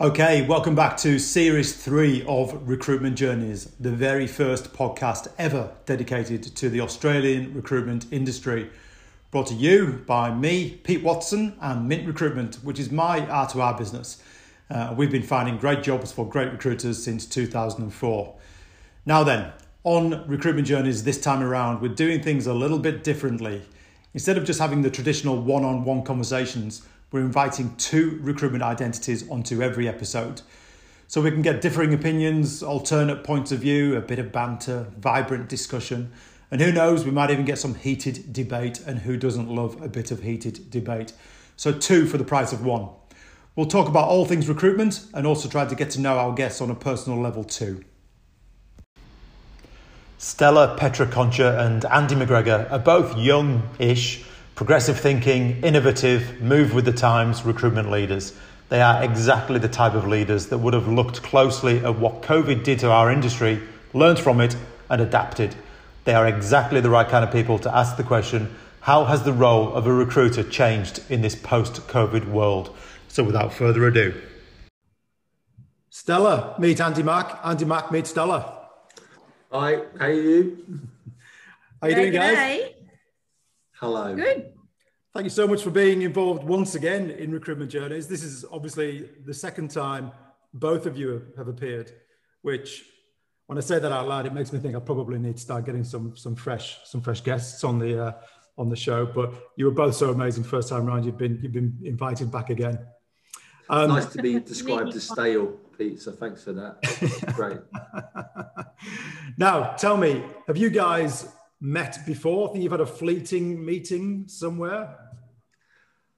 Okay, welcome back to series three of Recruitment Journeys, the very first podcast ever dedicated to the Australian recruitment industry. Brought to you by me, Pete Watson, and Mint Recruitment, which is my R2R business. Uh, we've been finding great jobs for great recruiters since 2004. Now, then, on Recruitment Journeys this time around, we're doing things a little bit differently. Instead of just having the traditional one on one conversations, we're inviting two recruitment identities onto every episode. So we can get differing opinions, alternate points of view, a bit of banter, vibrant discussion, and who knows, we might even get some heated debate. And who doesn't love a bit of heated debate? So, two for the price of one. We'll talk about all things recruitment and also try to get to know our guests on a personal level too. Stella Petrou Concha and Andy McGregor are both young ish progressive thinking, innovative, move with the times recruitment leaders. They are exactly the type of leaders that would have looked closely at what COVID did to our industry, learned from it, and adapted. They are exactly the right kind of people to ask the question how has the role of a recruiter changed in this post COVID world? So, without further ado, Stella, meet Andy Mack. Andy Mack, meet Stella. Hi, how are you? How are you doing, guys? Eh? Hello. Good. Thank you so much for being involved once again in Recruitment Journeys. This is obviously the second time both of you have appeared, which when I say that out loud, it makes me think I probably need to start getting some some fresh some fresh guests on the uh, on the show. But you were both so amazing first time around. You've been you've been invited back again. Um, nice to be described as stale, Pete. So thanks for that. Great. now, tell me, have you guys met before? I think you've had a fleeting meeting somewhere.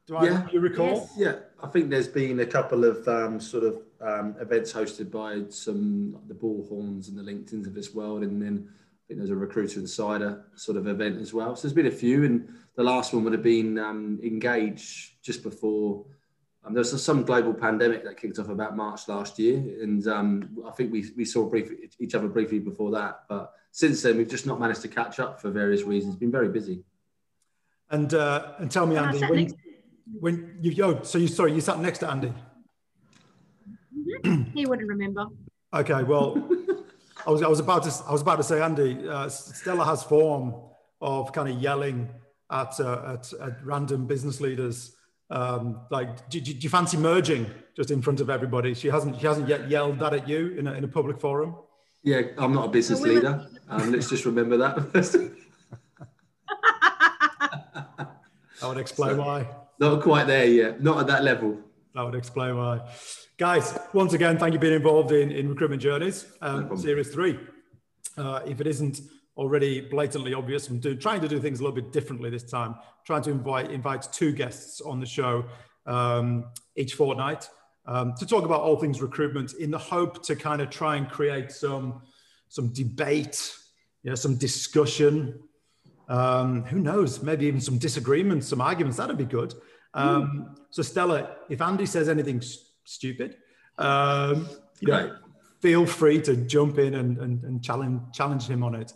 Do I yeah. you recall? Yes. Yeah, I think there's been a couple of um, sort of um, events hosted by some the Bullhorns and the LinkedIn's of this world, and then I think there's a Recruiter Insider sort of event as well. So there's been a few, and the last one would have been um, Engage just before. Um, there was some global pandemic that kicked off about March last year, and um, I think we, we saw briefly, each other briefly before that. But since then, we've just not managed to catch up for various reasons. Been very busy. And uh, and tell me, Andy, when, when you oh, so you sorry, you sat next to Andy. Mm-hmm. he wouldn't remember. Okay, well, I was I was about to I was about to say, Andy, uh, Stella has form of kind of yelling at uh, at, at random business leaders. Um, like, do, do, you fancy merging just in front of everybody? She hasn't she hasn't yet yelled that at you in a, in a public forum. Yeah, I'm not a business leader. Um, let's just remember that. that would explain so, why. Not quite there yet. Not at that level. That would explain why. Guys, once again, thank you for being involved in, in Recruitment Journeys, um, no Series 3. Uh, if it isn't already blatantly obvious, I'm do, trying to do things a little bit differently this time, trying to invite, invite two guests on the show um, each fortnight um, to talk about all things recruitment in the hope to kind of try and create some, some debate, you know, some discussion. Um, who knows? Maybe even some disagreements, some arguments. That'd be good. Um, mm. So, Stella, if Andy says anything st- stupid, um, you know, feel free to jump in and, and, and challenge, challenge him on it.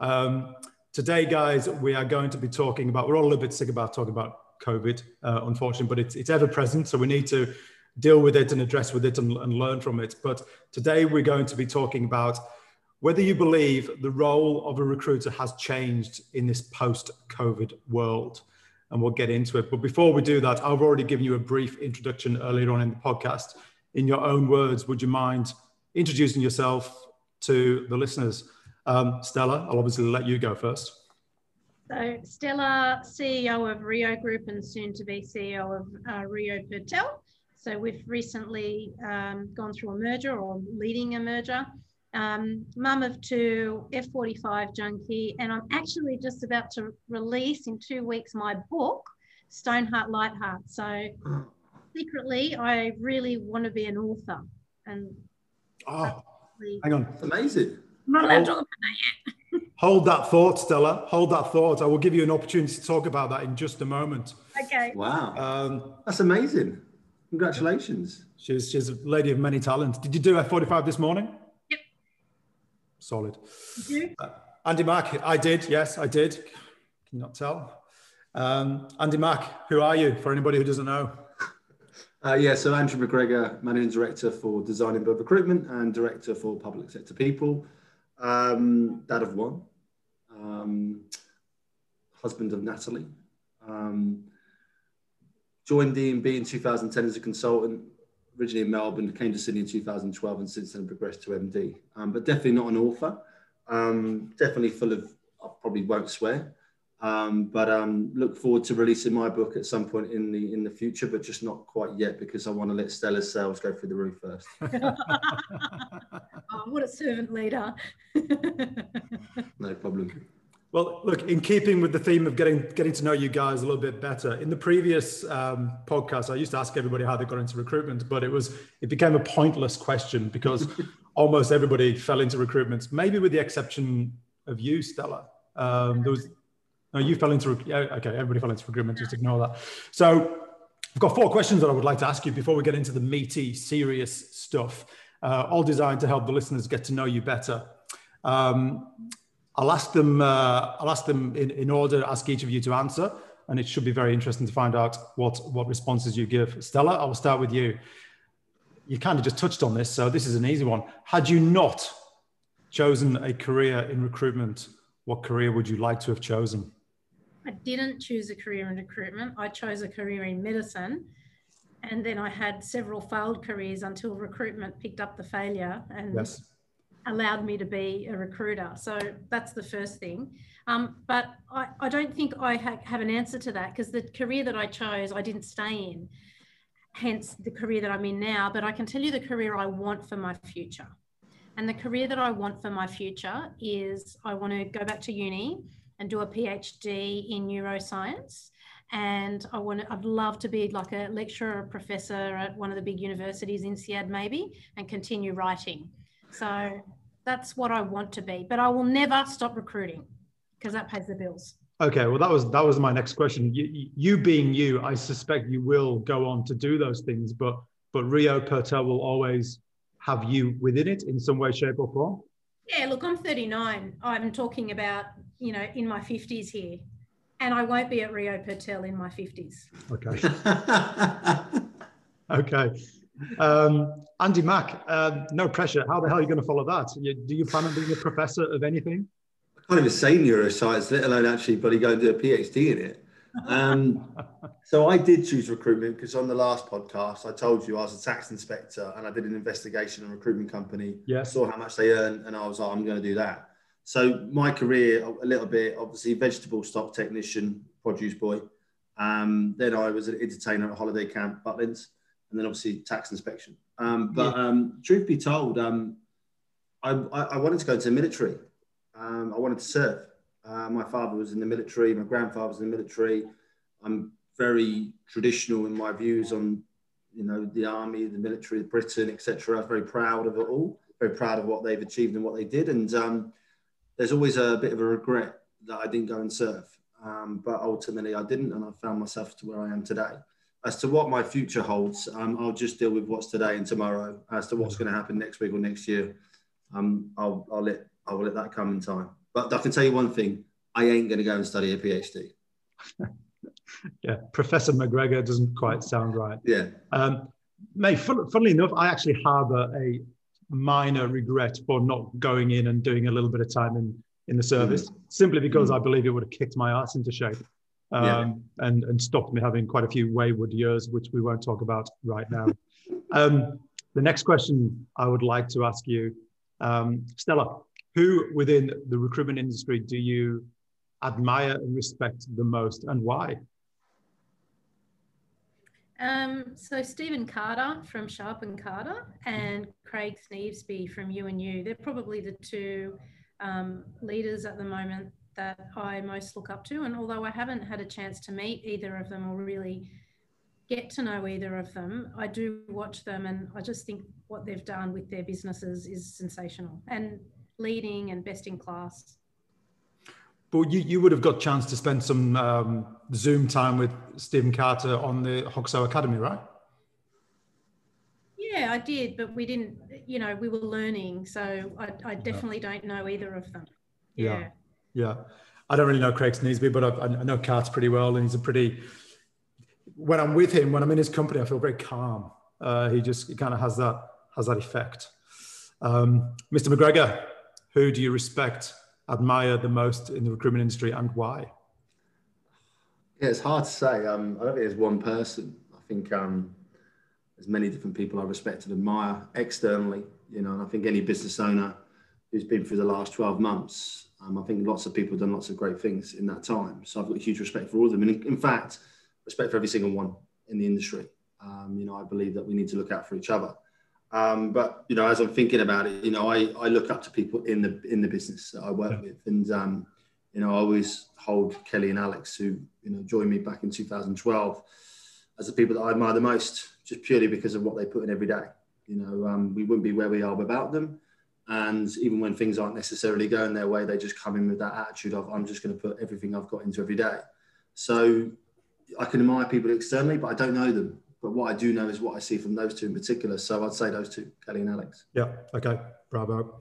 Um, today, guys, we are going to be talking about, we're all a little bit sick about talking about COVID, uh, unfortunately, but it's, it's ever present. So we need to deal with it and address with it and, and learn from it. But today we're going to be talking about whether you believe the role of a recruiter has changed in this post COVID world. And we'll get into it. But before we do that, I've already given you a brief introduction earlier on in the podcast. In your own words, would you mind introducing yourself to the listeners? Um, Stella, I'll obviously let you go first. So, Stella, CEO of REO Group and soon to be CEO of uh, REO Pertel. So we've recently um, gone through a merger or leading a merger. Um, mum of two, F45 junkie, and I'm actually just about to release in two weeks my book, Stoneheart Lightheart. So secretly, I really want to be an author. And oh, hang on, amazing. I'm not allowed to talk about that yet. Hold that thought, Stella. Hold that thought. I will give you an opportunity to talk about that in just a moment. Okay. Wow. Um, That's amazing. Congratulations. She's, she's a lady of many talents. Did you do F45 this morning? Yep. Solid. Uh, Andy Mack, I did. Yes, I did. Can you not tell? Um, Andy Mack, who are you for anybody who doesn't know? Uh, yeah, so Andrew McGregor, Managing Director for Design and Build Recruitment and Director for Public Sector People. Um, dad of one, um, husband of Natalie. Um, joined D&B in 2010 as a consultant, originally in Melbourne, came to Sydney in 2012 and since then progressed to MD. Um, but definitely not an author. Um, definitely full of, I probably won't swear, um, but um, look forward to releasing my book at some point in the in the future, but just not quite yet because I want to let Stella's sales go through the roof first. oh, what a servant leader! no problem. Well, look, in keeping with the theme of getting getting to know you guys a little bit better, in the previous um, podcast, I used to ask everybody how they got into recruitment, but it was it became a pointless question because almost everybody fell into recruitment, maybe with the exception of you, Stella. Um, there was no, you fell into yeah, okay, everybody fell into recruitment. Just ignore that. So, I've got four questions that I would like to ask you before we get into the meaty, serious stuff, uh, all designed to help the listeners get to know you better. Um, I'll ask them. Uh, I'll ask them in, in order. Ask each of you to answer, and it should be very interesting to find out what what responses you give. Stella, I will start with you. You kind of just touched on this, so this is an easy one. Had you not chosen a career in recruitment, what career would you like to have chosen? I didn't choose a career in recruitment. I chose a career in medicine. And then I had several failed careers until recruitment picked up the failure and yes allowed me to be a recruiter. So that's the first thing. Um, but I, I, don't think I ha- have an answer to that because the career that I chose, I didn't stay in, hence the career that I'm in now. But I can tell you the career I want for my future. And the career that I want for my future is I want to go back to uni and do a PhD in neuroscience. And I want to, I'd love to be like a lecturer or professor at one of the big universities in INSEAD maybe and continue writing. So that's what I want to be. But I will never stop recruiting because that pays the bills. Okay, well that was that was my next question. You, you being you, I suspect you will go on to do those things, but but REO Pertel will always have you within it in some way, shape, or form. Yeah, look, I'm 39. I'm talking about you know in my 50s here, and I won't be at REO Pertel in my 50s. Okay. okay. Um, Andy Mack, uh, no pressure. How the hell are you going to follow that? do you plan on being a professor of anything? I can't even say neuroscience, let alone actually bloody go and do a PhD in it. Um, so I did choose recruitment because on the last podcast I told you I was a tax inspector and I did an investigation in a recruitment company. Yeah. Saw how much they earn and I was like, I'm going to do that. So my career, a little bit, obviously vegetable stock technician, produce boy. Um, then I was an entertainer at holiday camp, Butlins and then obviously tax inspection. Um, but yeah. um, truth be told, um, I, I, wanted to go into the military. Um, I wanted to serve. Uh, my father was in the military. My grandfather was in the military. I'm very traditional in my views on, you know, the army, the military, Britain, etc. Very proud of it all. Very proud of what they've achieved and what they did. And um, there's always a bit of a regret that I didn't go and serve. Um, but ultimately, I didn't, and I found myself to where I am today as to what my future holds, um, I'll just deal with what's today and tomorrow. As to what's going to happen next week or next year, um, I'll, I'll let I'll let that come in time. But I can tell you one thing: I ain't going to go and study a PhD. yeah, Professor McGregor doesn't quite sound right. Yeah. Um, mate, funnily enough, I actually harbour a minor regret for not going in and doing a little bit of time in in the service, mm. simply because mm. I believe it would have kicked my ass into shape um, yeah. and, and stopped me having quite a few wayward years, which we won't talk about right now. um, the next question I would like to ask you, um, Stella, who within the recruitment industry do you admire and respect the most and why? Um, so Stephen Carter from Sharp and Carter and Craig Sneevesby from U&U, they're probably the two um, leaders at the moment that I most look up to. And although I haven't had a chance to meet either of them or really get to know either of them, I do watch them and I just think what they've done with their businesses is sensational and leading and best in class. But you, you would have got a chance to spend some um, Zoom time with Stephen Carter on the Hoxo Academy, right? Yeah, I did, but we didn't, you know, we were learning. So I, I definitely don't know either of them. yeah. yeah. Yeah, I don't really know Craig Sneevesby, but I, I know Carts pretty well, and he's a pretty when I'm with him, when I'm in his company, I feel very calm. Uh, he just kind of has that has that effect. Um, Mr. McGregor, who do you respect, admire the most in the recruitment industry, and why? Yeah, it's hard to say. Um, I don't think there's one person. I think um, there's many different people I respect and admire externally. You know, and I think any business owner who's been through the last 12 months, um, I think lots of people have done lots of great things in that time. So I've got huge respect for all of them. And in, in fact, respect for every single one in the industry. Um, you know, I believe that we need to look out for each other. Um, but you know, as I'm thinking about it, you know, I, I look up to people in the in the business that I work yeah. with, and um, you know, I always hold Kelly and Alex, who you know joined me back in 2012, as the people that I admire the most, just purely because of what they put in every day. You know, um, we wouldn't be where we are without them. And even when things aren't necessarily going their way, they just come in with that attitude of, I'm just going to put everything I've got into every day. So I can admire people externally, but I don't know them. But what I do know is what I see from those two in particular. So I'd say those two, Kelly and Alex. Yeah. Okay. Bravo.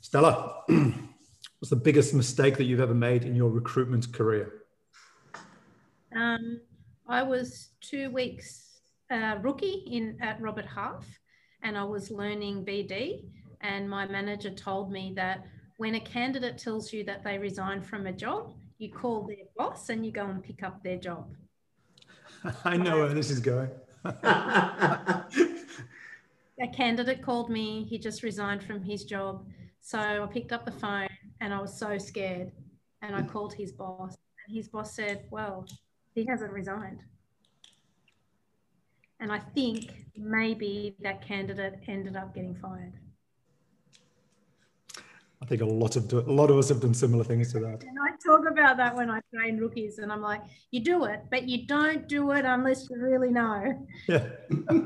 Stella, what's the biggest mistake that you've ever made in your recruitment career? Um, I was two weeks uh, rookie in at Robert Half, and I was learning BD. And my manager told me that when a candidate tells you that they resign from a job, you call their boss and you go and pick up their job. I know where this is going. a candidate called me. He just resigned from his job. So I picked up the phone and I was so scared. And I called his boss. And his boss said, Well, he hasn't resigned. And I think maybe that candidate ended up getting fired. I think a lot of a lot of us have done similar things to that. And I talk about that when I train rookies, and I'm like, you do it, but you don't do it unless you really know. Yeah.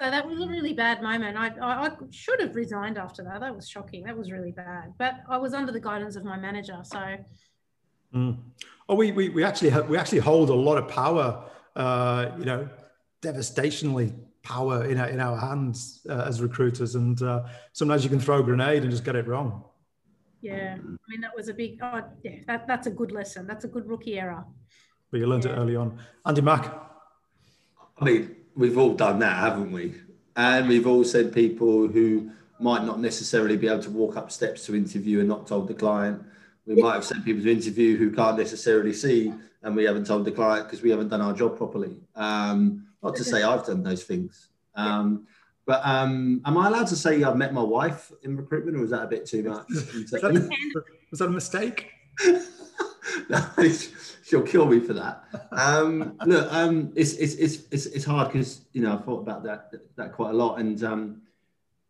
So that was a really bad moment. I, I, I, should have resigned after that. That was shocking. That was really bad. But I was under the guidance of my manager. So. Mm. Oh, we, we, we actually have, we actually hold a lot of power. Uh, you know, devastatingly power in our, in our hands uh, as recruiters. And uh, sometimes you can throw a grenade and just get it wrong. Yeah, I mean, that was a big, oh, yeah, that, that's a good lesson. That's a good rookie error. But you learned yeah. it early on. Andy Mack. I mean, we've all done that, haven't we? And we've all said people who might not necessarily be able to walk up steps to interview and not told the client. We might have sent people to interview who can't necessarily see, and we haven't told the client because we haven't done our job properly. Um, not to say I've done those things. Um, but um, am I allowed to say I've met my wife in recruitment, or is that a bit too much? was, that, was that a mistake? no, she'll kill me for that. Um, look, um, it's, it's, it's, it's, it's hard because, you know, I've thought about that, that quite a lot and um,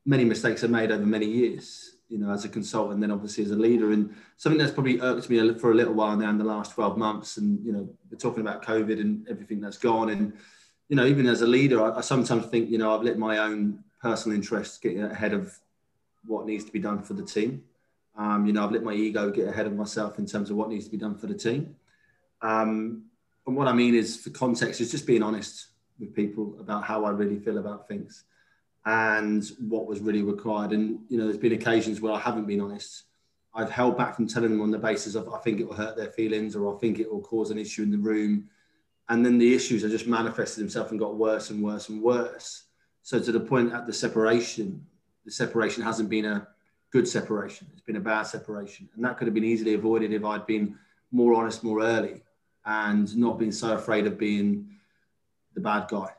many mistakes are made over many years, you know, as a consultant, then obviously as a leader. And something that's probably irked me for a little while now in the last 12 months. And, you know, we're talking about COVID and everything that's gone. And, you know, even as a leader, I, I sometimes think, you know, I've let my own personal interests get ahead of what needs to be done for the team. Um, you know, I've let my ego get ahead of myself in terms of what needs to be done for the team. Um, and what I mean is, for context, is just being honest with people about how I really feel about things and what was really required. And you know, there's been occasions where I haven't been honest. I've held back from telling them on the basis of I think it will hurt their feelings or I think it will cause an issue in the room and then the issues have just manifested themselves and got worse and worse and worse. So to the point at the separation, the separation hasn't been a good separation. It's been a bad separation, and that could have been easily avoided if I'd been more honest more early and not been so afraid of being the bad guy.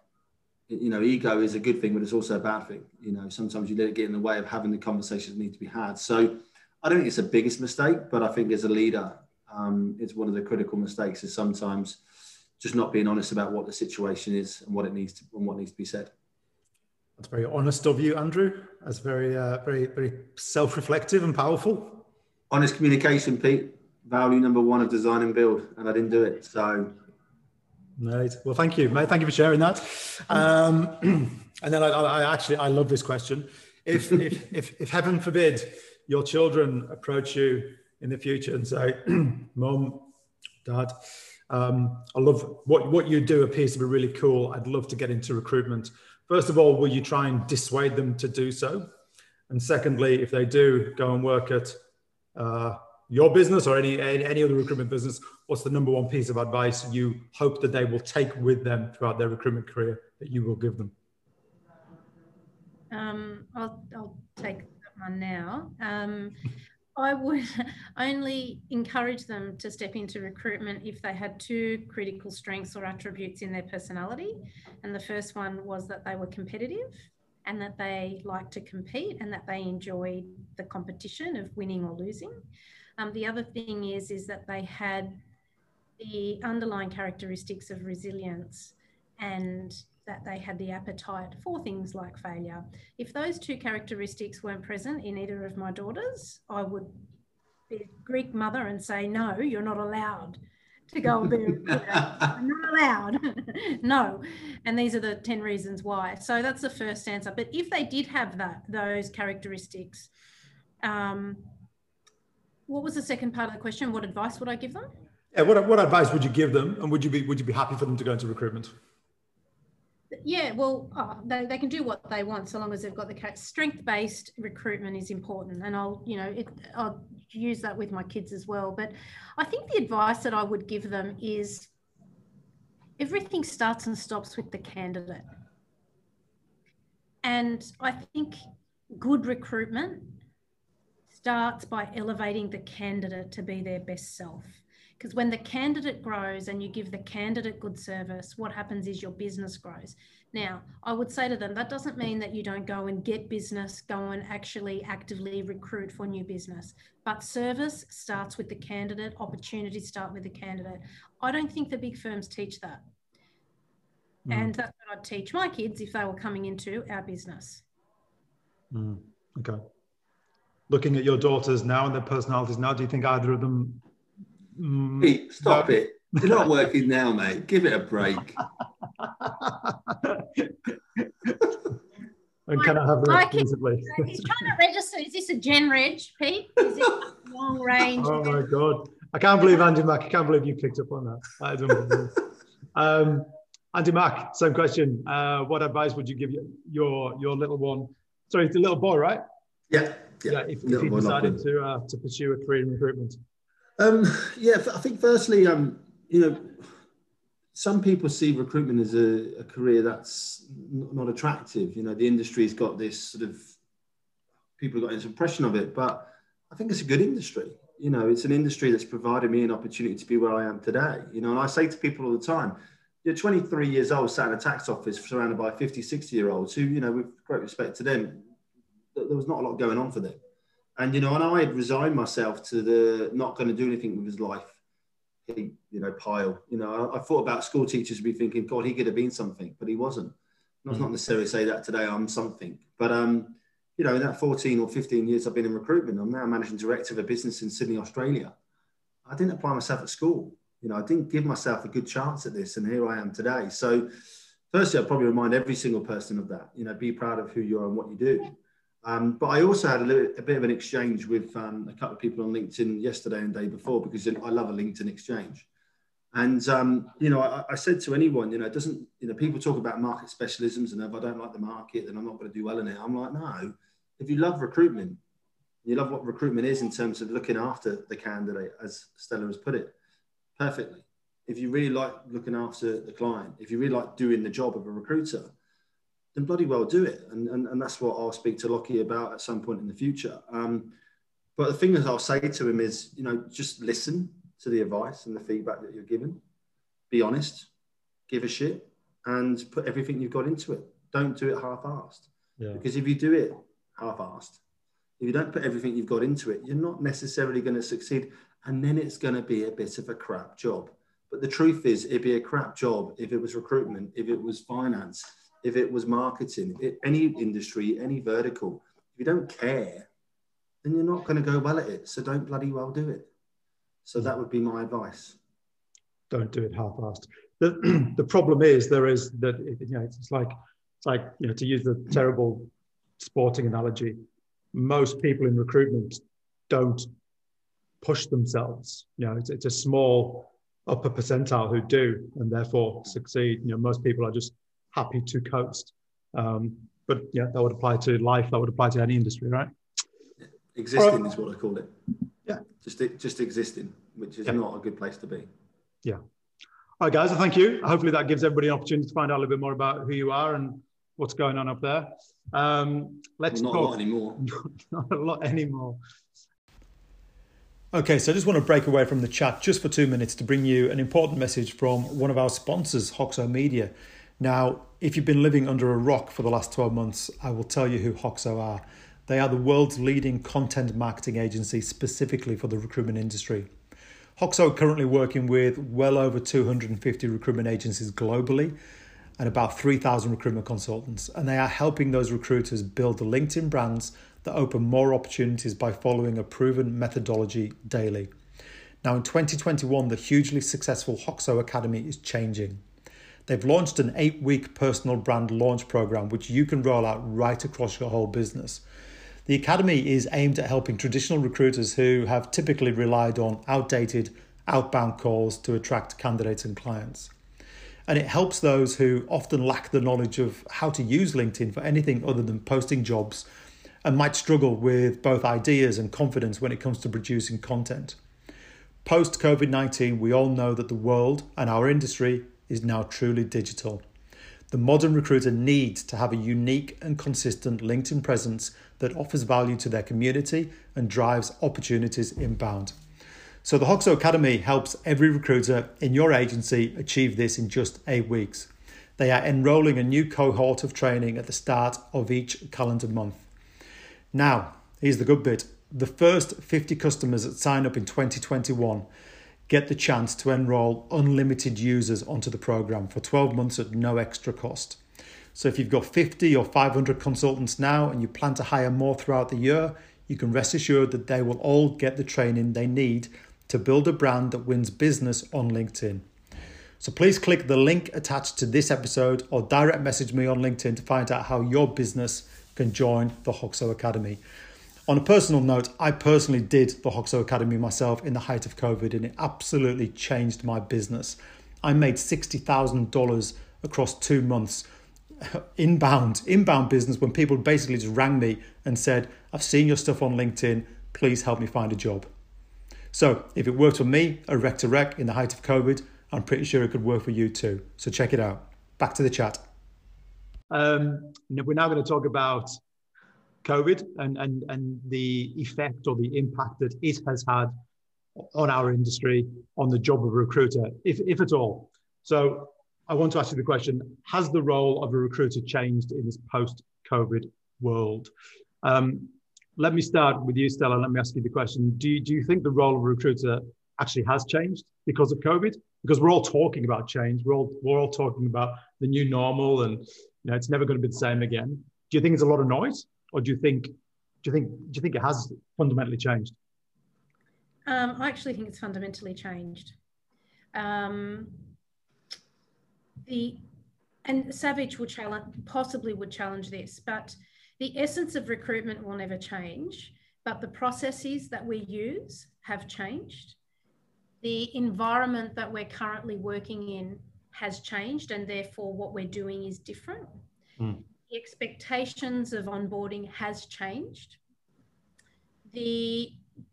You know, ego is a good thing, but it's also a bad thing. You know, sometimes you let it get in the way of having the conversations that need to be had. So I don't think it's the biggest mistake, but I think as a leader, um, it's one of the critical mistakes is sometimes just not being honest about what the situation is and what it needs to and what needs to be said. That's very honest of you, Andrew. That's very, uh, very, very self-reflective and powerful. Honest communication, Pete. Value number one of design and build, and I didn't do it. So, right. Well, thank you, mate. Thank you for sharing that. Um, and then I, I, actually I love this question. If, if, if, if heaven forbid your children approach you in the future and say, "Mom, Dad," Um, I love what, what you do appears to be really cool. I'd love to get into recruitment. First of all, will you try and dissuade them to do so? And secondly, if they do go and work at uh, your business or any any other recruitment business, what's the number one piece of advice you hope that they will take with them throughout their recruitment career that you will give them? Um, I'll, I'll take that one now. Um, I would only encourage them to step into recruitment if they had two critical strengths or attributes in their personality. And the first one was that they were competitive and that they liked to compete and that they enjoyed the competition of winning or losing. Um, the other thing is, is that they had the underlying characteristics of resilience and that they had the appetite for things like failure. If those two characteristics weren't present in either of my daughters, I would be a Greek mother and say, no, you're not allowed to go and be a I'm not allowed. no. And these are the 10 reasons why. So that's the first answer. But if they did have that, those characteristics, um, what was the second part of the question? What advice would I give them? Yeah, what, what advice would you give them? And would you be would you be happy for them to go into recruitment? Yeah, well, uh, they, they can do what they want so long as they've got the strength-based recruitment is important, and I'll you know it, I'll use that with my kids as well. But I think the advice that I would give them is everything starts and stops with the candidate, and I think good recruitment starts by elevating the candidate to be their best self. Because when the candidate grows and you give the candidate good service, what happens is your business grows. Now, I would say to them, that doesn't mean that you don't go and get business, go and actually actively recruit for new business. But service starts with the candidate, opportunities start with the candidate. I don't think the big firms teach that. Mm. And that's what I'd teach my kids if they were coming into our business. Mm. Okay. Looking at your daughters now and their personalities now, do you think either of them Mm, Pete, stop no. it. You're not working now, mate. Give it a break. and can I have the rest, He's trying to register. Is this a Gen Reg, Pete? Is it long range? Oh my God. I can't believe Andy Mack. I can't believe you picked up on that. That is unbelievable. um, Andy Mack, same question. Uh, what advice would you give your your little one? Sorry, it's the little boy, right? Yeah. Yeah. yeah if, if he decided to uh, to pursue a career in recruitment. Um, yeah, I think firstly, um, you know, some people see recruitment as a, a career that's not attractive. You know, the industry's got this sort of people have got this impression of it, but I think it's a good industry. You know, it's an industry that's provided me an opportunity to be where I am today. You know, and I say to people all the time, you're 23 years old, sat in a tax office surrounded by 50, 60 year olds who, you know, with great respect to them, there was not a lot going on for them. And you know, and I had resigned myself to the not going to do anything with his life. He, you know, pile. You know, I, I thought about school teachers be thinking, God, he could have been something, but he wasn't. Mm-hmm. not necessarily say that today I'm something, but um, you know, in that 14 or 15 years I've been in recruitment, I'm now managing director of a business in Sydney, Australia. I didn't apply myself at school. You know, I didn't give myself a good chance at this, and here I am today. So, firstly, I'd probably remind every single person of that. You know, be proud of who you are and what you do. Um, but I also had a, little, a, bit of an exchange with um, a couple of people on LinkedIn yesterday and day before because I love a LinkedIn exchange. And um, you know, I, I, said to anyone, you know, it doesn't, you know, people talk about market specialisms and if I don't like the market, then I'm not going to do well in it. I'm like, no, if you love recruitment, you love what recruitment is in terms of looking after the candidate, as Stella has put it, perfectly. If you really like looking after the client, if you really like doing the job of a recruiter, then bloody well do it. And, and, and that's what I'll speak to Lockie about at some point in the future. Um, but the thing that I'll say to him is, you know, just listen to the advice and the feedback that you're given. Be honest, give a shit, and put everything you've got into it. Don't do it half-assed. Yeah. Because if you do it half-assed, if you don't put everything you've got into it, you're not necessarily going to succeed. And then it's going to be a bit of a crap job. But the truth is, it'd be a crap job if it was recruitment, if it was finance, if it was marketing, it, any industry, any vertical, if you don't care, then you're not going to go well at it. So don't bloody well do it. So that would be my advice. Don't do it half-assed. The, the problem is there is that you know it's like it's like you know to use the terrible sporting analogy, most people in recruitment don't push themselves. You know, it's, it's a small upper percentile who do and therefore succeed. You know, most people are just happy to coast. Um, but yeah, that would apply to life. That would apply to any industry, right? Existing right. is what I call it. Yeah. Just just existing, which is yeah. not a good place to be. Yeah. All right, guys. Well, thank you. Hopefully, that gives everybody an opportunity to find out a little bit more about who you are and what's going on up there. Um, let's well, not talk. a lot anymore. not a lot anymore. Okay, so I just want to break away from the chat just for two minutes to bring you an important message from one of our sponsors, Hoxo Media. Now, if you've been living under a rock for the last 12 months, I will tell you who Hoxo are. They are the world's leading content marketing agency specifically for the recruitment industry. Hoxo are currently working with well over 250 recruitment agencies globally and about 3,000 recruitment consultants, and they are helping those recruiters build the LinkedIn brands that open more opportunities by following a proven methodology daily. Now, in 2021, the hugely successful Hoxo Academy is changing. They've launched an eight week personal brand launch program, which you can roll out right across your whole business. The Academy is aimed at helping traditional recruiters who have typically relied on outdated outbound calls to attract candidates and clients. And it helps those who often lack the knowledge of how to use LinkedIn for anything other than posting jobs and might struggle with both ideas and confidence when it comes to producing content. Post COVID 19, we all know that the world and our industry is now truly digital. The modern recruiter needs to have a unique and consistent LinkedIn presence that offers value to their community and drives opportunities inbound. So, the Hoxo Academy helps every recruiter in your agency achieve this in just eight weeks. They are enrolling a new cohort of training at the start of each calendar month. Now, here's the good bit the first 50 customers that sign up in 2021 get the chance to enroll unlimited users onto the program for 12 months at no extra cost. So, if you've got 50 or 500 consultants now and you plan to hire more throughout the year, you can rest assured that they will all get the training they need to build a brand that wins business on LinkedIn. So please click the link attached to this episode or direct message me on LinkedIn to find out how your business can join the Hoxo Academy. On a personal note, I personally did the Hoxo Academy myself in the height of COVID and it absolutely changed my business. I made $60,000 across two months inbound, inbound business when people basically just rang me and said, I've seen your stuff on LinkedIn, please help me find a job. So if it worked for me, a rec to rec in the height of COVID, I'm pretty sure it could work for you too. So check it out. Back to the chat. Um, we're now going to talk about COVID and, and, and the effect or the impact that it has had on our industry, on the job of a recruiter, if, if at all. So I want to ask you the question Has the role of a recruiter changed in this post COVID world? Um, let me start with you, Stella. Let me ask you the question do you, do you think the role of a recruiter actually has changed because of COVID? Because we're all talking about change. We're all, we're all talking about the new normal and you know, it's never going to be the same again. Do you think it's a lot of noise, or do you think do you think do you think it has fundamentally changed? Um, I actually think it's fundamentally changed. Um, the and Savage will challenge possibly would challenge this, but the essence of recruitment will never change. But the processes that we use have changed. The environment that we're currently working in has changed and therefore what we're doing is different. Mm. The expectations of onboarding has changed. The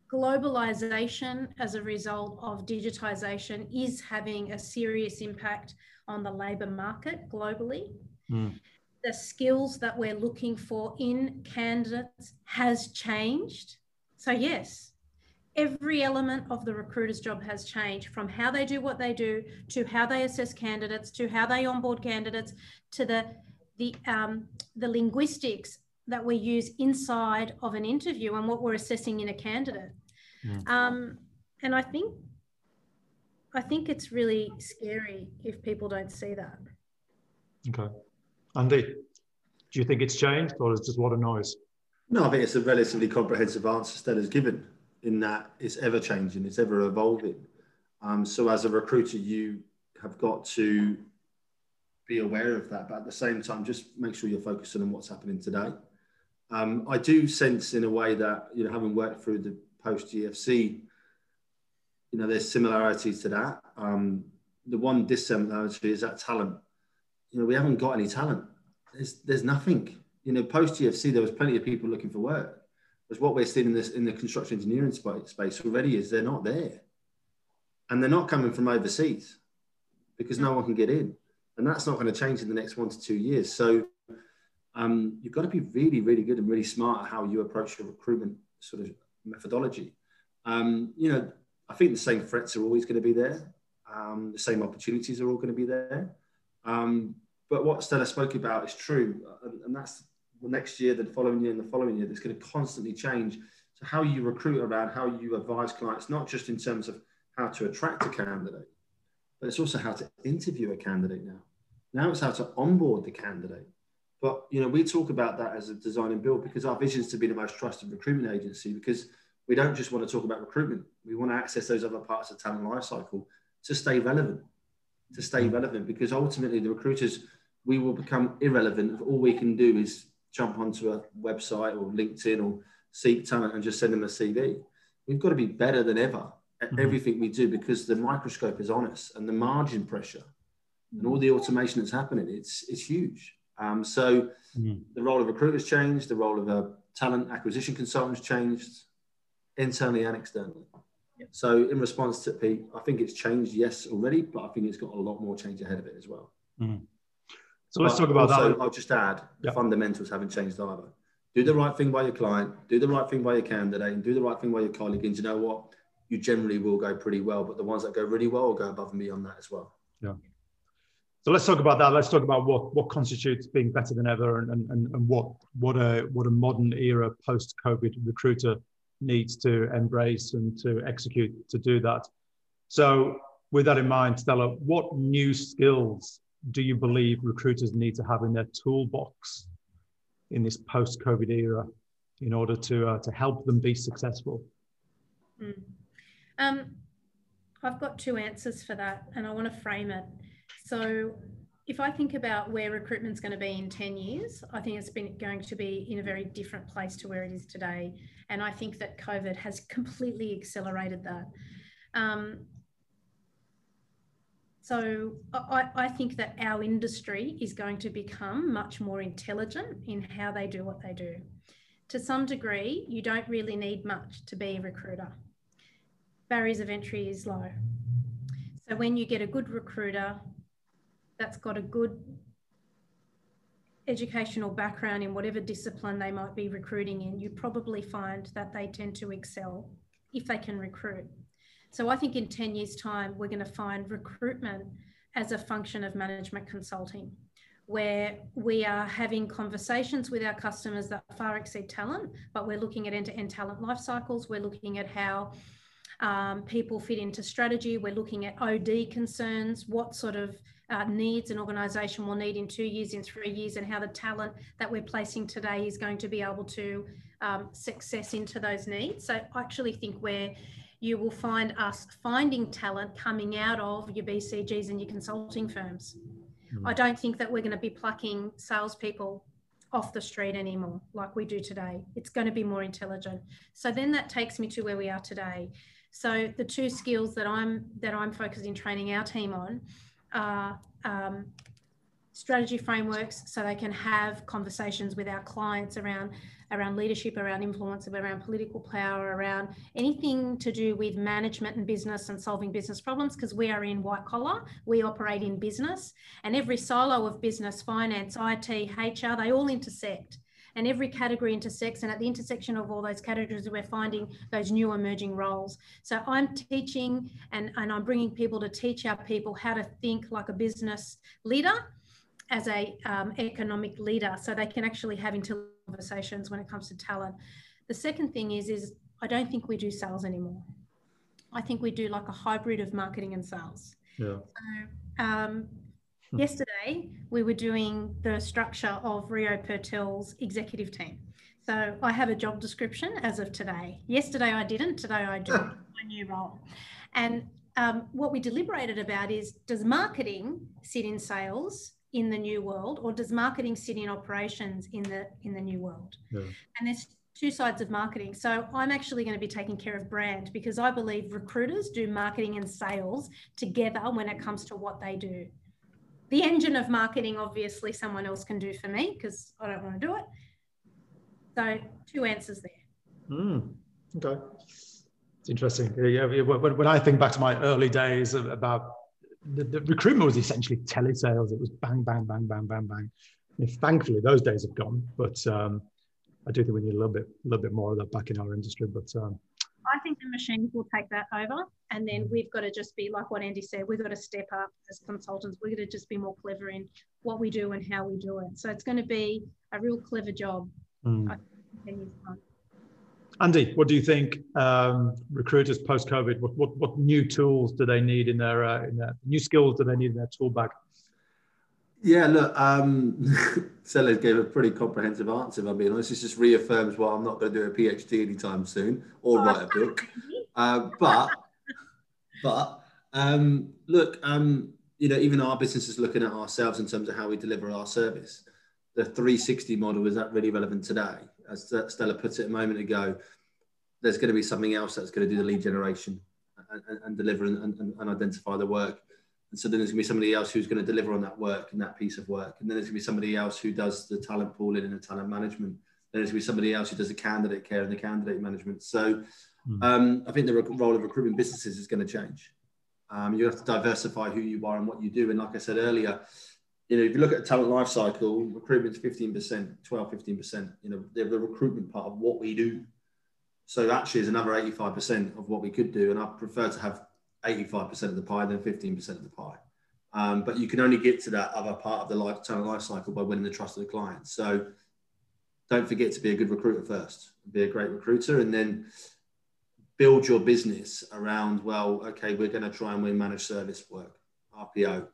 globalization as a result of digitization is having a serious impact on the labor market globally. Mm. The skills that we're looking for in candidates has changed. So, yes, every element of the recruiter's job has changed from how they do what they do to how they assess candidates to how they onboard candidates to the the um, the linguistics that we use inside of an interview and what we're assessing in a candidate mm. um, and i think i think it's really scary if people don't see that okay andy do you think it's changed or is it just a lot of noise no i think it's a relatively comprehensive answer stella's given in that it's ever changing, it's ever evolving. Um, so as a recruiter, you have got to be aware of that, but at the same time, just make sure you're focusing on what's happening today. Um, I do sense in a way that, you know, having worked through the post GFC, you know, there's similarities to that. Um, the one dissimilarity is that talent. You know, we haven't got any talent. There's, there's nothing. You know, post GFC, there was plenty of people looking for work Because what we're seeing in this in the construction engineering space already is they're not there, and they're not coming from overseas because no one can get in, and that's not going to change in the next one to two years. So um, you've got to be really, really good and really smart at how you approach your recruitment sort of methodology. Um, you know, I think the same threats are always going to be there. Um, the same opportunities are all going to be there. Um, but what Stella spoke about is true, and, and that's the next year, the following year, and the following year. That's going to constantly change. So how you recruit around, how you advise clients, not just in terms of how to attract a candidate, but it's also how to interview a candidate now. Now it's how to onboard the candidate. But you know, we talk about that as a design and build because our vision is to be the most trusted recruitment agency because we don't just want to talk about recruitment. We want to access those other parts of the talent lifecycle to stay relevant, to stay mm. relevant because ultimately the recruiters, we will become irrelevant if all we can do is jump onto a website or LinkedIn or seek talent and just send them a CV. We've got to be better than ever at mm-hmm. everything we do because the microscope is on us and the margin pressure and all the automation that's happening, it's, it's huge. Um, so mm. the role of recruiters changed, the role of a talent acquisition consultants changed, internally and externally. So in response to Pete, I think it's changed, yes, already, but I think it's got a lot more change ahead of it as well. Mm. So let's talk about also, that. I'll just add, yep. the fundamentals haven't changed either. Do the right thing by your client, do the right thing by your candidate, and do the right thing by your colleague. And you know what? You generally will go pretty well, but the ones that go really well will go above and beyond that as well. Yeah. So let's talk about that. Let's talk about what, what constitutes being better than ever and, and, and what, what, a, what a modern era post COVID recruiter needs to embrace and to execute to do that. So, with that in mind, Stella, what new skills do you believe recruiters need to have in their toolbox in this post COVID era in order to, uh, to help them be successful? Mm. Um, I've got two answers for that, and I want to frame it. So if I think about where recruitment's going to be in 10 years, I think it's been going to be in a very different place to where it is today. And I think that COVID has completely accelerated that. Um, so I, I, think that our industry is going to become much more intelligent in how they do what they do. To some degree, you don't really need much to be a recruiter. Barriers of entry is low. So when you get a good recruiter that's got a good educational background in whatever discipline they might be recruiting in, you probably find that they tend to excel if they can recruit. So I think in 10 years' time, we're going to find recruitment as a function of management consulting, where we are having conversations with our customers that far exceed talent, but we're looking at end to end talent life cycles. We're looking at how um, people fit into strategy. We're looking at OD concerns, what sort of uh, needs an organisation will need in two years, in three years, and how the talent that we're placing today is going to be able to um, success into those needs. So I actually think where you will find us finding talent coming out of your BCGs and your consulting firms. Mm. I don't think that we're going to be plucking salespeople off the street anymore like we do today. It's going to be more intelligent. So then that takes me to where we are today. So the two skills that I'm that I'm focusing training our team on are um, strategy frameworks so they can have conversations with our clients around around leadership around influence around political power around anything to do with management and business and solving business problems because we are in white collar we operate in business and every silo of business finance it hr they all intersect and every category intersects and at the intersection of all those categories we're finding those new emerging roles. So i'm teaching and, and i'm bringing people to teach our people how to think like a business leader as a um, economic leader so they can actually have intelligent conversations when it comes to talent. The second thing is is i don't think we do sales anymore. I think we do like a hybrid of marketing and sales. Yeah. So, um, Hmm. Yesterday, we were doing the structure of REO Pertel's executive team. So I have a job description as of today. Yesterday I didn't, today I do, my new role. And um, what we deliberated about is does marketing sit in sales in the new world or does marketing sit in operations in the in the new world yeah. and there's two sides of marketing so i'm actually going to be taking care of brand because i believe recruiters do marketing and sales together when it comes to what they do the engine of marketing, obviously, someone else can do for me because I don't want to do it. So, two answers there. Mm, okay. It's interesting. Yeah, when I think back to my early days about the, the recruitment was essentially telesales. It was bang, bang, bang, bang, bang, bang. And thankfully, those days have gone. But um, I do think we need a little bit, a little bit more of that back in our industry. But um, I think the machines will take that over, and then we've got to just be like what Andy said. We've got to step up as consultants. We've got to just be more clever in what we do and how we do it. So it's going to be a real clever job. Mm. Andy, what do you think? Um, recruiters post COVID, what, what what new tools do they need in their uh, in their new skills do they need in their tool bag? Yeah, look, um, Sellers gave a pretty comprehensive answer. If I'm being honest, this just reaffirms why I'm not going to do a PhD anytime soon or oh, write a book. Uh, but, but um, look, um, you know, even our business is looking at ourselves in terms of how we deliver our service. The 360 model is that really relevant today? As Stella put it a moment ago, there's going to be something else that's going to do the lead generation and, and, and deliver and, and identify the work and so then there's going to be somebody else who's going to deliver on that work and that piece of work. And then there's going to be somebody else who does the talent pooling and the talent management. Then there's going to be somebody else who does the candidate care and the candidate management. So hmm. um, I think the role of recruitment businesses is going to change. Um, you have to diversify who you are and what you do. And like I said earlier, you know, if you look at talent life cycle, recruitment's 15%, 12, 15%, you know, they're the recruitment part of what we do. So actually is another 85% of what we could do. And I prefer to have 85% of the pie than 15% of the pie. Um, but you can only get to that other part of the life, talent life cycle by winning the trust of the client. So don't forget to be a good recruiter first, be a great recruiter, and then build your business around, well, okay, we're going to try and win managed service work, RPO,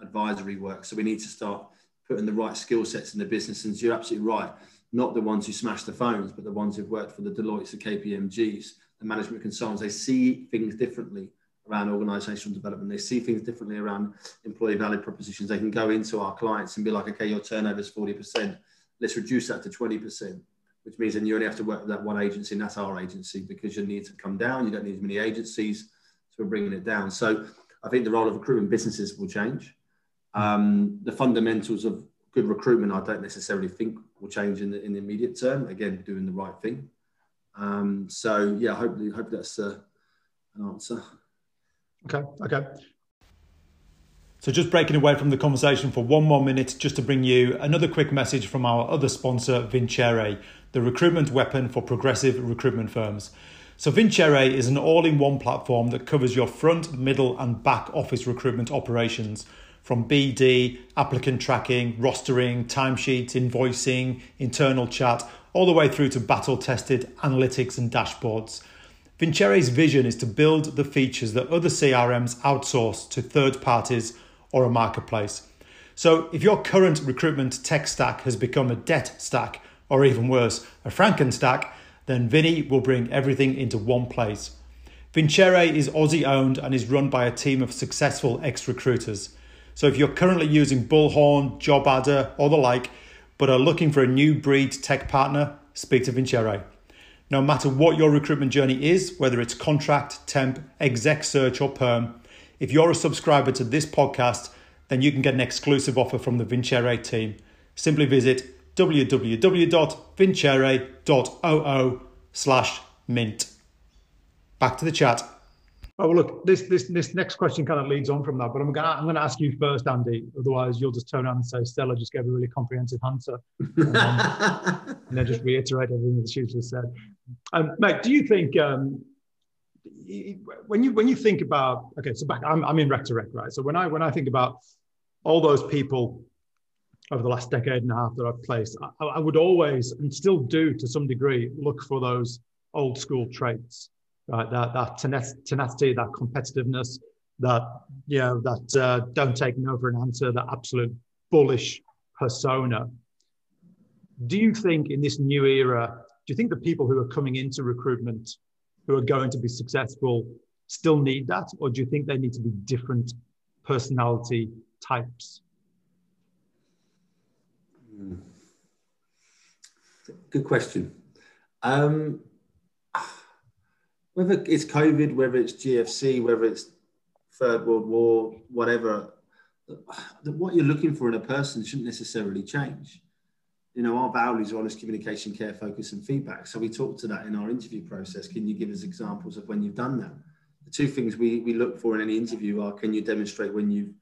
advisory work. So we need to start putting the right skill sets in the business. And you're absolutely right, not the ones who smash the phones, but the ones who've worked for the Deloittes, the KPMGs, the management consultants, they see things differently around organizational development. They see things differently around employee value propositions. They can go into our clients and be like, okay, your turnover is 40%. Let's reduce that to 20%, which means then you only have to work with that one agency, and that's our agency because your needs have come down. You don't need as many agencies. So we're bringing it down. So I think the role of recruitment businesses will change. Um, the fundamentals of good recruitment, I don't necessarily think will change in the, in the immediate term. Again, doing the right thing. Um, so yeah, hopefully, hope that's uh, an answer. Okay. Okay. So just breaking away from the conversation for one more minute, just to bring you another quick message from our other sponsor, Vincere, the recruitment weapon for progressive recruitment firms. So Vincere is an all-in-one platform that covers your front, middle, and back office recruitment operations from BD, applicant tracking, rostering, timesheets, invoicing, internal chat, all the way through to battle tested analytics and dashboards. Vincere's vision is to build the features that other CRMs outsource to third parties or a marketplace. So, if your current recruitment tech stack has become a debt stack, or even worse, a Franken stack, then Vinny will bring everything into one place. Vincere is Aussie owned and is run by a team of successful ex recruiters. So, if you're currently using Bullhorn, JobAdder, or the like, but are looking for a new breed tech partner, speak to Vincere. No matter what your recruitment journey is, whether it's contract, temp, exec search, or perm, if you're a subscriber to this podcast, then you can get an exclusive offer from the Vincere team. Simply visit www.vincere.io slash mint. Back to the chat. Oh, well, look, this this this next question kind of leads on from that, but I'm gonna I'm gonna ask you first, Andy. Otherwise, you'll just turn around and say Stella just gave a really comprehensive answer, and then, and then just reiterate everything that she just said. Um, mate, do you think um, when you when you think about okay, so back I'm I'm in Rec to Rec, right? So when I when I think about all those people over the last decade and a half that I've placed, I, I would always and still do to some degree look for those old school traits right? That that tenacity, that competitiveness, that you know, that uh, don't take no for an answer, that absolute bullish persona. Do you think in this new era, do you think the people who are coming into recruitment, who are going to be successful, still need that, or do you think they need to be different personality types? Good question. Um, whether it's COVID, whether it's GFC, whether it's Third World War, whatever, what you're looking for in a person shouldn't necessarily change. You know, our values are honest communication, care, focus, and feedback. So we talk to that in our interview process. Can you give us examples of when you've done that? The two things we, we look for in any interview are can you demonstrate when you've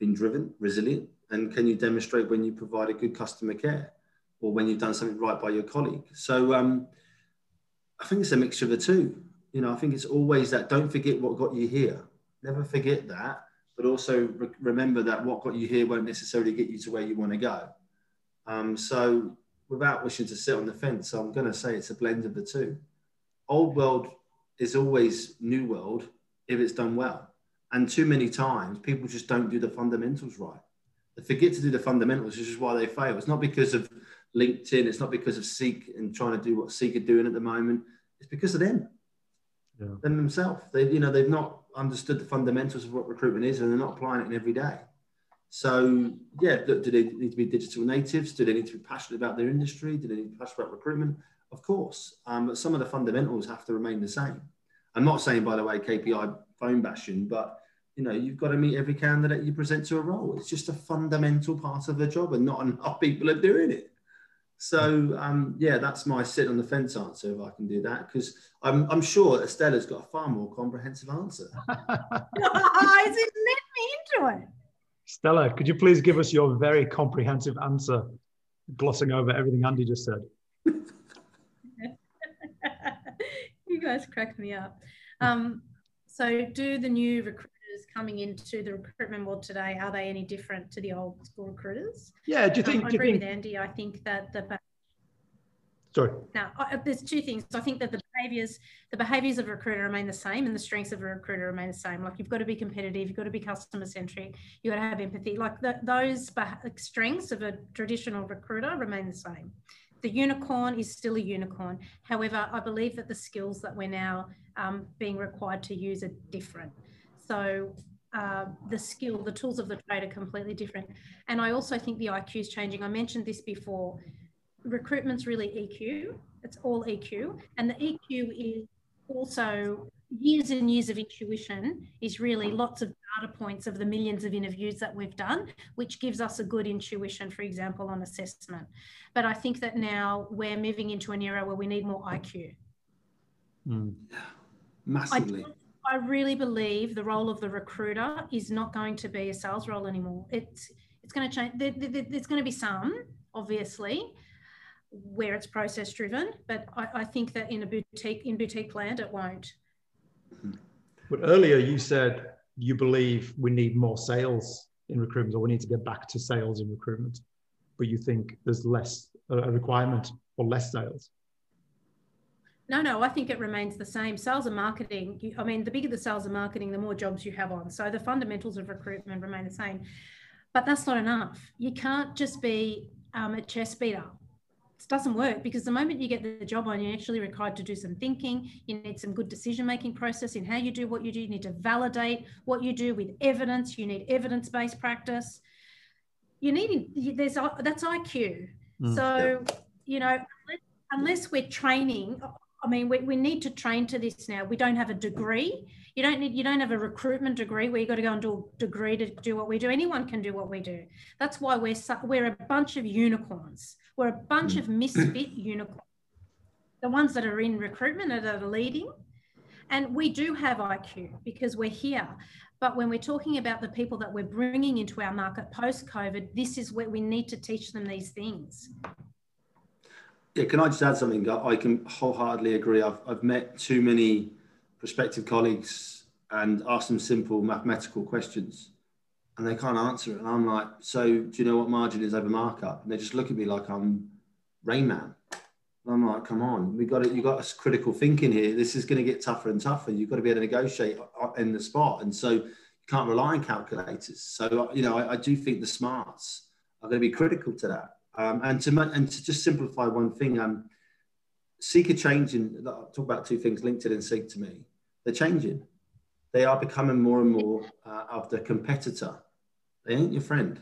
been driven, resilient, and can you demonstrate when you provide a good customer care or when you've done something right by your colleague? So um, I think it's a mixture of the two. You know, I think it's always that don't forget what got you here. Never forget that, but also re- remember that what got you here won't necessarily get you to where you want to go. Um, so, without wishing to sit on the fence, I'm going to say it's a blend of the two. Old world is always new world if it's done well. And too many times, people just don't do the fundamentals right. They forget to do the fundamentals, which is why they fail. It's not because of LinkedIn, it's not because of Seek and trying to do what Seek are doing at the moment. It's because of them, yeah. them themselves. They, you know, they've not understood the fundamentals of what recruitment is, and they're not applying it in every day. So, yeah, do they need to be digital natives? Do they need to be passionate about their industry? Do they need to be passionate about recruitment? Of course, um, but some of the fundamentals have to remain the same. I'm not saying, by the way, KPI phone bashing, but you know, you've got to meet every candidate you present to a role. It's just a fundamental part of the job, and not enough people are doing it. So um, yeah, that's my sit on the fence answer if I can do that because I'm, I'm sure Stella's got a far more comprehensive answer. It led me into it. Stella, could you please give us your very comprehensive answer, glossing over everything Andy just said? you guys cracked me up. Um, so, do the new recruiters coming into the recruitment world today are they any different to the old school recruiters? Yeah, do you think? Um, I agree think... with Andy. I think that the Sorry. Now, there's two things. I think that the behaviors, the behaviors of a recruiter remain the same, and the strengths of a recruiter remain the same. Like you've got to be competitive, you've got to be customer centric, you've got to have empathy. Like the, those strengths of a traditional recruiter remain the same. The unicorn is still a unicorn. However, I believe that the skills that we're now um, being required to use are different. So uh, the skill, the tools of the trade are completely different. And I also think the IQ is changing. I mentioned this before recruitment's really EQ. It's all EQ. And the EQ is also years and years of intuition is really lots of data points of the millions of interviews that we've done, which gives us a good intuition, for example, on assessment. But I think that now we're moving into an era where we need more IQ. Mm. Massively. I, I really believe the role of the recruiter is not going to be a sales role anymore. It's it's going to change. There, there, there's going to be some, obviously, where it's process driven, but I, I, think that in a boutique in boutique land it won't. But earlier you said you believe we need more sales in recruitment, or we need to get back to sales in recruitment, but you think there's less a requirement for less sales. No, no, I think it remains the same. Sales and marketing, I mean, the bigger the sales and marketing, the more jobs you have on. So the fundamentals of recruitment remain the same. But that's not enough. You can't just be um, a chess beater doesn't work because the moment you get the job on, you're actually required to do some thinking. You need some good decision making process in how you do what you do. You need to validate what you do with evidence. You need evidence based practice. You need there's that's IQ. Mm, so yeah. you know, unless, unless we're training, I mean, we, we need to train to this now. We don't have a degree. You don't need. You don't have a recruitment degree where you got to go and do a degree to do what we do. Anyone can do what we do. That's why we're we're a bunch of unicorns. We're a bunch of misfit unicorns, the ones that are in recruitment and that are leading. And we do have IQ because we're here. But when we're talking about the people that we're bringing into our market post COVID, this is where we need to teach them these things. Yeah, can I just add something? I can wholeheartedly agree. I've, I've met too many prospective colleagues and asked them simple mathematical questions and they can't answer it. And I'm like, so do you know what margin is over markup? And they just look at me like I'm Rain Man. And I'm like, come on, we got it. You got us critical thinking here. This is going to get tougher and tougher. You've got to be able to negotiate in the spot, and so you can't rely on calculators. So you know, I, I do think the smarts are going to be critical to that. Um, and to and to just simplify one thing, um, Seek are changing. I'll talk about two things: LinkedIn and Seek. To me, they're changing they are becoming more and more uh, of the competitor. They ain't your friend.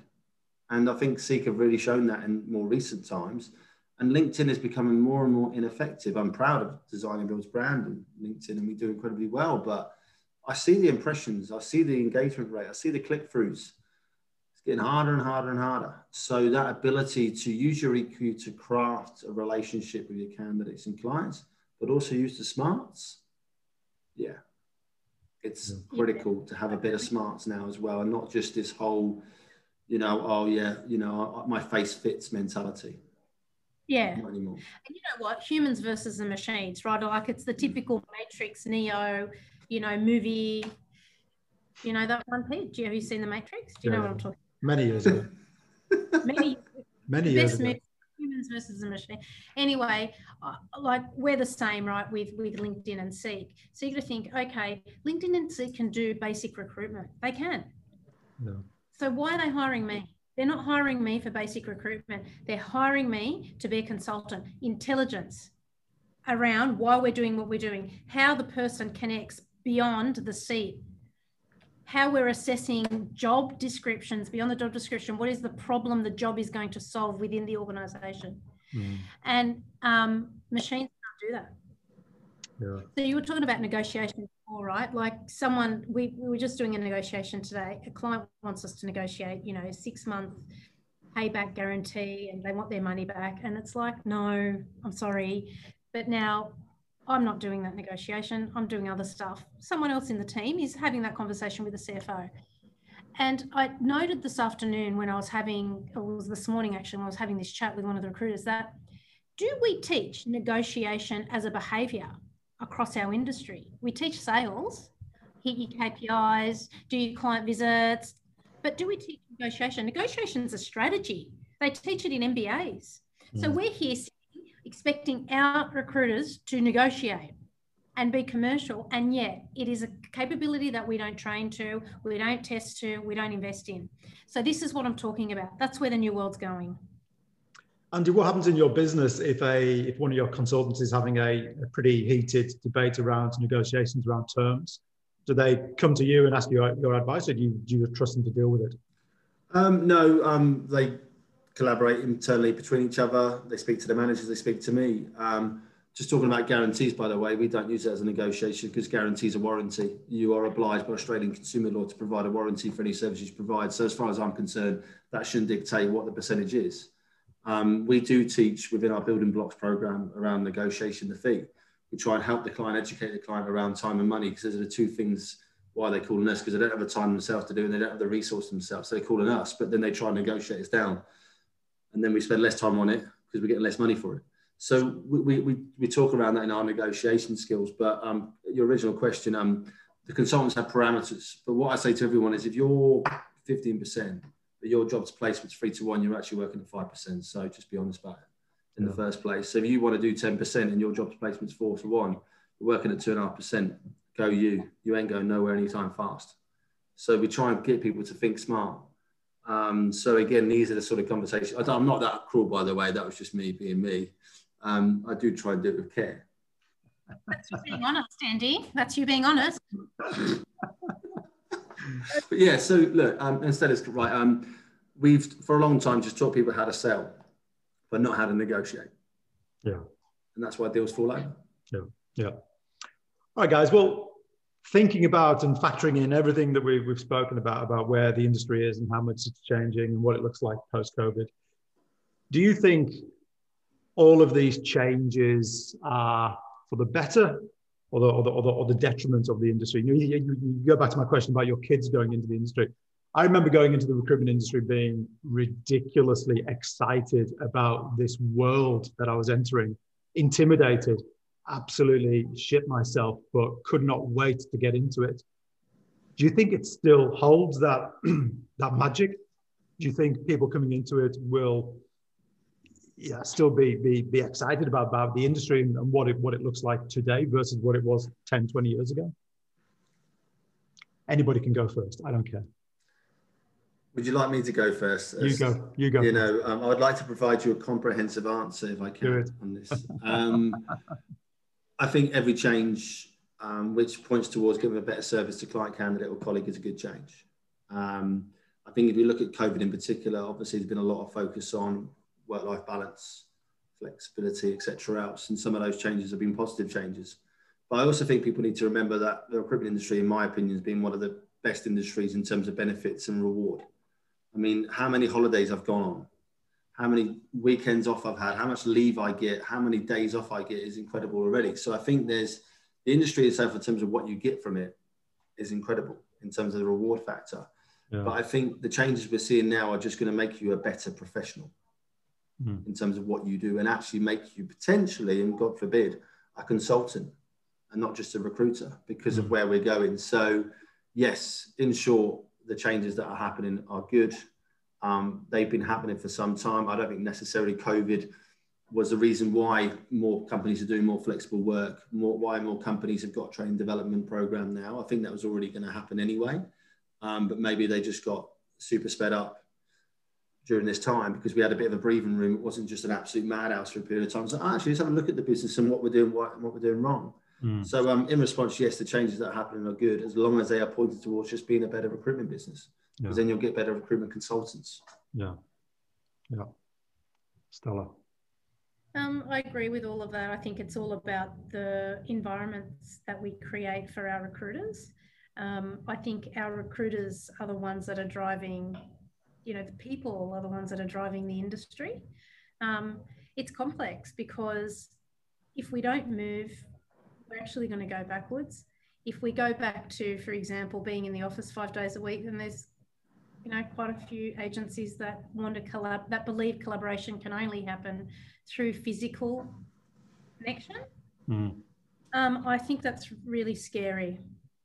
And I think Seek have really shown that in more recent times. And LinkedIn is becoming more and more ineffective. I'm proud of Design and Build's brand and LinkedIn, and we do incredibly well. But I see the impressions, I see the engagement rate, I see the click throughs. it's getting harder and harder and harder. So that ability to use your EQ to craft a relationship with your candidates and clients, but also use the smarts. Yeah, it's critical to have a bit of smarts now as well, and not just this whole, you know, oh yeah, you know, my face fits mentality. Yeah. Not anymore. And you know what? Humans versus the machines, right? Like it's the mm. typical Matrix, Neo, you know, movie. You know that one, Pete? Do you have you seen the Matrix? Do you yeah. know what I'm talking? Many years ago. Many. Many years ago. Movie, humans versus the machine. Anyway, uh, like we're the same, right? With with LinkedIn and Seek. So you got to think, okay, LinkedIn and Seek can do basic recruitment. They can. No. So why are they hiring me? They're not hiring me for basic recruitment. They're hiring me to be a consultant. Intelligence around why we're doing what we're doing, how the person connects beyond the seat, how we're assessing job descriptions beyond the job description. What is the problem the job is going to solve within the organization? Mm. And um, machines can't do that. Yeah. So you were talking about negotiation all right. Like someone, we, we were just doing a negotiation today. A client wants us to negotiate, you know, six month payback guarantee and they want their money back. And it's like, no, I'm sorry. But now I'm not doing that negotiation. I'm doing other stuff. Someone else in the team is having that conversation with the CFO. And I noted this afternoon when I was having, it was this morning actually, when I was having this chat with one of the recruiters that do we teach negotiation as a behavior? across our industry. We teach sales, hit your KPIs, do your client visits, but do we teach negotiation? Negotiation is a strategy. They teach it in MBAs. Mm. So we're here expecting our recruiters to negotiate and be commercial. And yet, it is a capability that we don't train to, we don't test to, we don't invest in. So, this is what I'm talking about. That's where the new world's going. Andy, what happens in your business if a if one of your consultants is having a, a, pretty heated debate around negotiations around terms? Do they come to you and ask you your advice, or do you, do you trust them to deal with it? Um, no, um, they collaborate internally between each other. They speak to the managers. They speak to me. Um, just talking about guarantees, by the way, we don't use it as a negotiation because guarantees are warranty. You are obliged by Australian consumer law to provide a warranty for any services you provide. So, as far as I'm concerned, that shouldn't dictate what the percentage is. Um, we do teach within our building blocks program around negotiation the fee. We try and help the client, educate the client around time and money because those are the two things why they're calling us because they don't have the time themselves to do and they don't have the resource themselves. So they're calling us, but then they try and negotiate us down. And then we spend less time on it because we're getting less money for it. So we, we, we talk around that in our negotiation skills. But um, your original question, um, the consultants have parameters. But what I say to everyone is if you're 15%, but your job's placement's three to one, you're actually working at 5%. So just be honest about it in yeah. the first place. So if you want to do 10% and your job's placement's four to one, you're working at two and a half percent, go you. You ain't going nowhere anytime fast. So we try and get people to think smart. Um, so again, these are the sort of conversations. I'm not that cruel, by the way. That was just me being me. Um, I do try and do it with care. That's you being honest, Andy. That's you being honest. but yeah, so look, um, instead it's right. Um, we've for a long time just taught people how to sell, but not how to negotiate. Yeah, and that's why deals fall over. Yeah, yeah. All right, guys. Well, thinking about and factoring in everything that we've, we've spoken about about where the industry is and how much it's changing and what it looks like post COVID, do you think all of these changes are for the better or the, or the, or the, or the detriment of the industry. You, you, you, go back to my question about your kids going into the industry. I remember going into the recruitment industry being ridiculously excited about this world that I was entering, intimidated, absolutely shit myself, but could not wait to get into it. Do you think it still holds that, that magic? Do you think people coming into it will yeah, still be, be, be excited about, about the industry and, and what, it, what it looks like today versus what it was 10, 20 years ago? Anybody can go first. I don't care. Would you like me to go first? As, you go. You go. You know, um, I would like to provide you a comprehensive answer if I can on this. Um, I think every change um, which points towards giving a better service to client, candidate, or colleague is a good change. Um, I think if you look at COVID in particular, obviously there's been a lot of focus on work-life balance, flexibility, etc. else. And some of those changes have been positive changes. But I also think people need to remember that the recruitment industry, in my opinion, has been one of the best industries in terms of benefits and reward. I mean, how many holidays I've gone on, how many weekends off I've had, how much leave I get, how many days off I get is incredible already. So I think there's the industry itself in terms of what you get from it is incredible in terms of the reward factor. Yeah. But I think the changes we're seeing now are just going to make you a better professional mm. in terms of what you do and actually make you potentially, and God forbid, a consultant and not just a recruiter because mm. of hmm. where we're going. So, yes, in short, the changes that are happening are good. Um, they've been happening for some time. I don't think necessarily COVID was the reason why more companies are doing more flexible work, more, why more companies have got a training development program now. I think that was already going to happen anyway, um, but maybe they just got super sped up during this time because we had a bit of a breathing room. It wasn't just an absolute madhouse for a period of time. So actually, let's have a look at the business and what we're doing, what, and what we're doing wrong. Mm. So um, in response, yes, the changes that are happening are good as long as they are pointed towards just being a better recruitment business, yeah. then you'll get better recruitment consultants. Yeah, yeah. Stella. Um, I agree with all of that. I think it's all about the environments that we create for our recruiters. Um, I think our recruiters are the ones that are driving, you know, the people are the ones that are driving the industry. Um, it's complex because if we don't move, we're actually going to go backwards. If we go back to, for example, being in the office five days a week, then there's you know quite a few agencies that want to collab that believe collaboration can only happen through physical connection. Mm. Um, I think that's really scary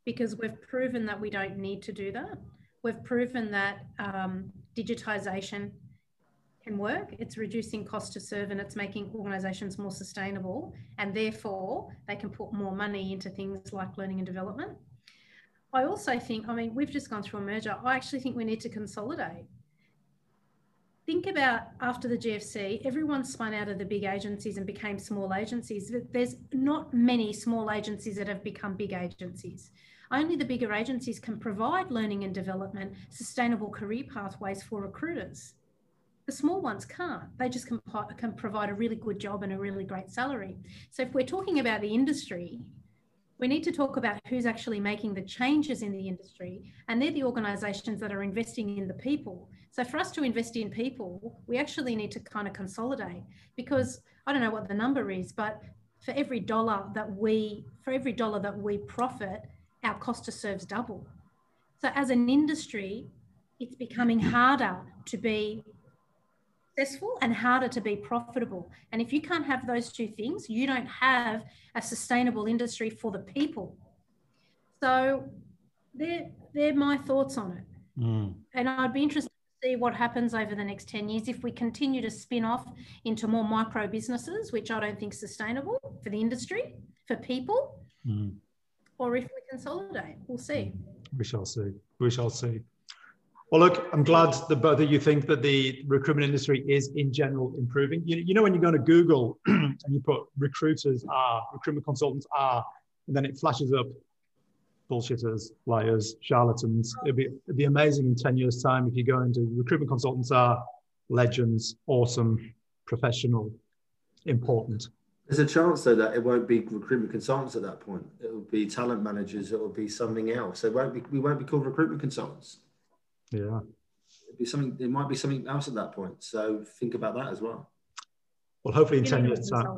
because we've proven that we don't need to do that. We've proven that um, digitization can work. It's reducing cost to serve and it's making organizations more sustainable. And therefore, they can put more money into things like learning and development. I also think, I mean, we've just gone through a merger. I actually think we need to consolidate think about after the GFC, everyone spun out of the big agencies and became small agencies. There's not many small agencies that have become big agencies. Only the bigger agencies can provide learning and development, sustainable career pathways for recruiters. The small ones can't. They just can, can provide a really good job and a really great salary. So, if we're talking about the industry, we need to talk about who's actually making the changes in the industry, and they're the organisations that are investing in the people. So for us to invest in people, we actually need to kind of consolidate because I don't know what the number is, but for every dollar that we for every dollar that we profit, our cost to serve's double. So as an industry, it's becoming harder to be successful and harder to be profitable. And if you can't have those two things, you don't have a sustainable industry for the people. So they're, they're my thoughts on it. Mm. And I'd be interested to see what happens over the next 10 years if we continue to spin off into more micro businesses, which I don't think is sustainable for the industry, for people, mm. or if we consolidate. We'll see. We shall see. We shall see. Well, look, I'm glad that both of you think that the recruitment industry is in general improving. You, you know, when you go to Google and you put recruiters are, recruitment consultants are, and then it flashes up bullshitters, liars, charlatans. It'd be, it'd be amazing in 10 years' time if you go into recruitment consultants are legends, awesome, professional, important. There's a chance though that it won't be recruitment consultants at that point. It will be talent managers. It will be something else. It won't be. We won't be called recruitment consultants. Yeah. It'd be something. It might be something else at that point. So think about that as well. Well, hopefully in ten years' time.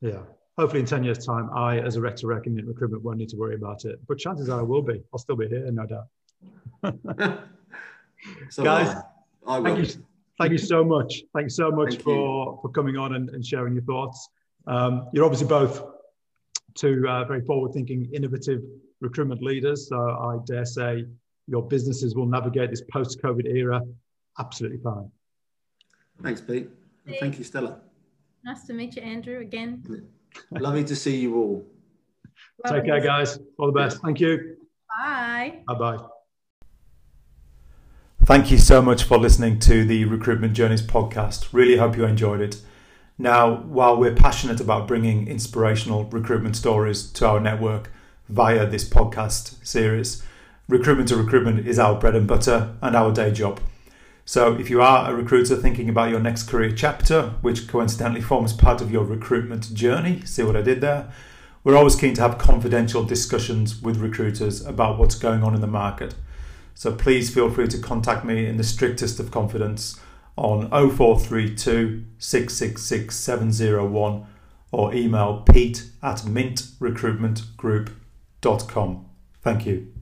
Yeah hopefully in 10 years time i as a rec to rec in recruitment won't need to worry about it but chances are i will be i'll still be here no doubt so guys thank you thank you so much thank you so much thank for you. for coming on and, and sharing your thoughts um, you're obviously both two uh, very forward thinking innovative recruitment leaders so i dare say your businesses will navigate this post covid era absolutely fine thanks pete thank you stella nice to meet you andrew again Lovely to see you all. Take care, guys. All the best. Thank you. Bye. Bye bye. Thank you so much for listening to the Recruitment Journeys podcast. Really hope you enjoyed it. Now, while we're passionate about bringing inspirational recruitment stories to our network via this podcast series, recruitment to recruitment is our bread and butter and our day job. So, if you are a recruiter thinking about your next career chapter, which coincidentally forms part of your recruitment journey, see what I did there? We're always keen to have confidential discussions with recruiters about what's going on in the market. So please feel free to contact me in the strictest of confidence on 0432 666 701 or email pete at mintrecruitmentgroup.com. Thank you.